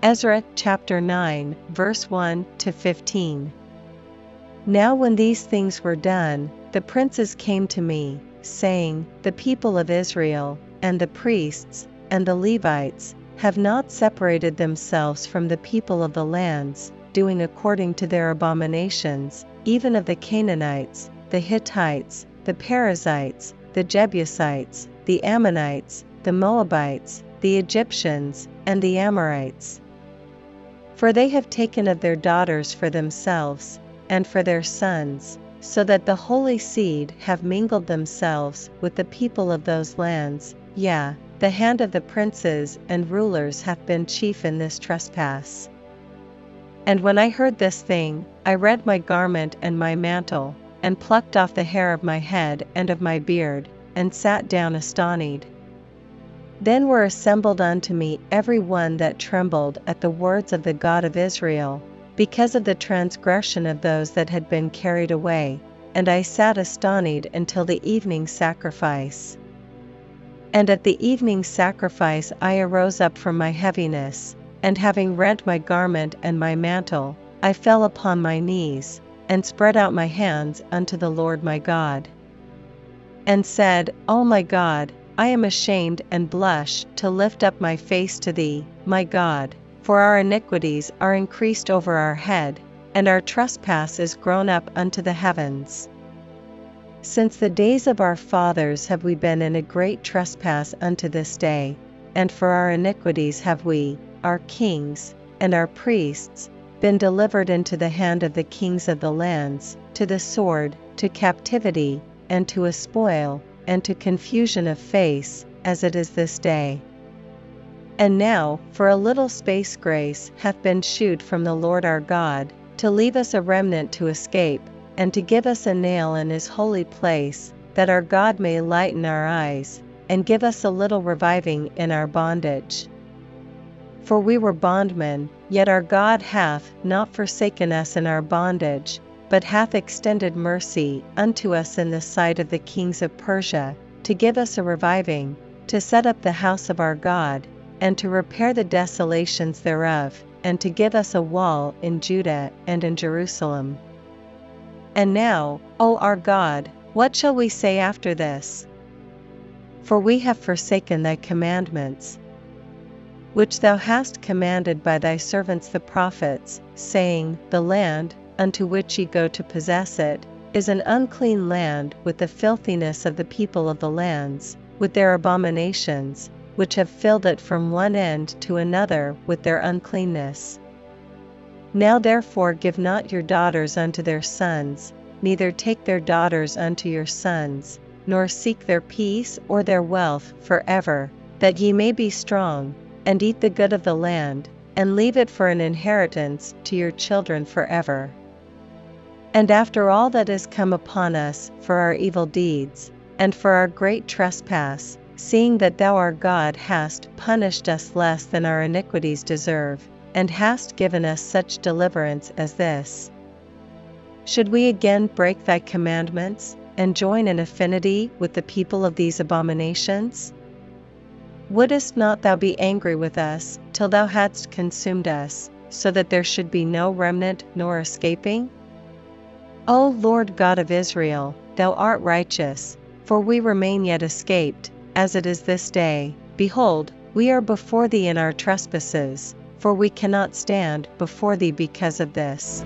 Ezra chapter 9, verse 1 to 15. Now, when these things were done, the princes came to me, saying, The people of Israel, and the priests, and the Levites, have not separated themselves from the people of the lands, doing according to their abominations, even of the Canaanites, the Hittites, the Perizzites, the Jebusites, the Ammonites, the Moabites, the Egyptians, and the Amorites. For they have taken of their daughters for themselves, and for their sons, so that the holy seed have mingled themselves with the people of those lands, yea, the hand of the princes and rulers hath been chief in this trespass. And when I heard this thing, I rent my garment and my mantle, and plucked off the hair of my head and of my beard, and sat down astonied. Then were assembled unto me every one that trembled at the words of the God of Israel, because of the transgression of those that had been carried away, and I sat astonied until the evening sacrifice. And at the evening sacrifice I arose up from my heaviness, and having rent my garment and my mantle, I fell upon my knees, and spread out my hands unto the Lord my God. And said, O my God, I am ashamed and blush to lift up my face to thee, my God, for our iniquities are increased over our head, and our trespass is grown up unto the heavens. Since the days of our fathers have we been in a great trespass unto this day, and for our iniquities have we, our kings, and our priests, been delivered into the hand of the kings of the lands, to the sword, to captivity, and to a spoil, and to confusion of face, as it is this day. And now, for a little space grace hath been shewed from the Lord our God, to leave us a remnant to escape, and to give us a nail in his holy place, that our God may lighten our eyes, and give us a little reviving in our bondage. For we were bondmen, yet our God hath not forsaken us in our bondage, but hath extended mercy unto us in the sight of the kings of Persia, to give us a reviving, to set up the house of our God, and to repair the desolations thereof, and to give us a wall in Judah and in Jerusalem. And now, O our God, what shall we say after this? For we have forsaken thy commandments, which thou hast commanded by thy servants the prophets, saying, The land, unto which ye go to possess it, is an unclean land with the filthiness of the people of the lands, with their abominations, which have filled it from one end to another with their uncleanness. Now therefore give not your daughters unto their sons, neither take their daughters unto your sons, nor seek their peace or their wealth for ever, that ye may be strong, and eat the good of the land, and leave it for an inheritance to your children for ever. And after all that has come upon us for our evil deeds, and for our great trespass, seeing that thou our God hast punished us less than our iniquities deserve, and hast given us such deliverance as this. Should we again break thy commandments, and join in affinity with the people of these abominations? Wouldest not thou be angry with us, till thou hadst consumed us, so that there should be no remnant nor escaping? O Lord God of Israel, thou art righteous, for we remain yet escaped, as it is this day. Behold, we are before thee in our trespasses, for we cannot stand before thee because of this.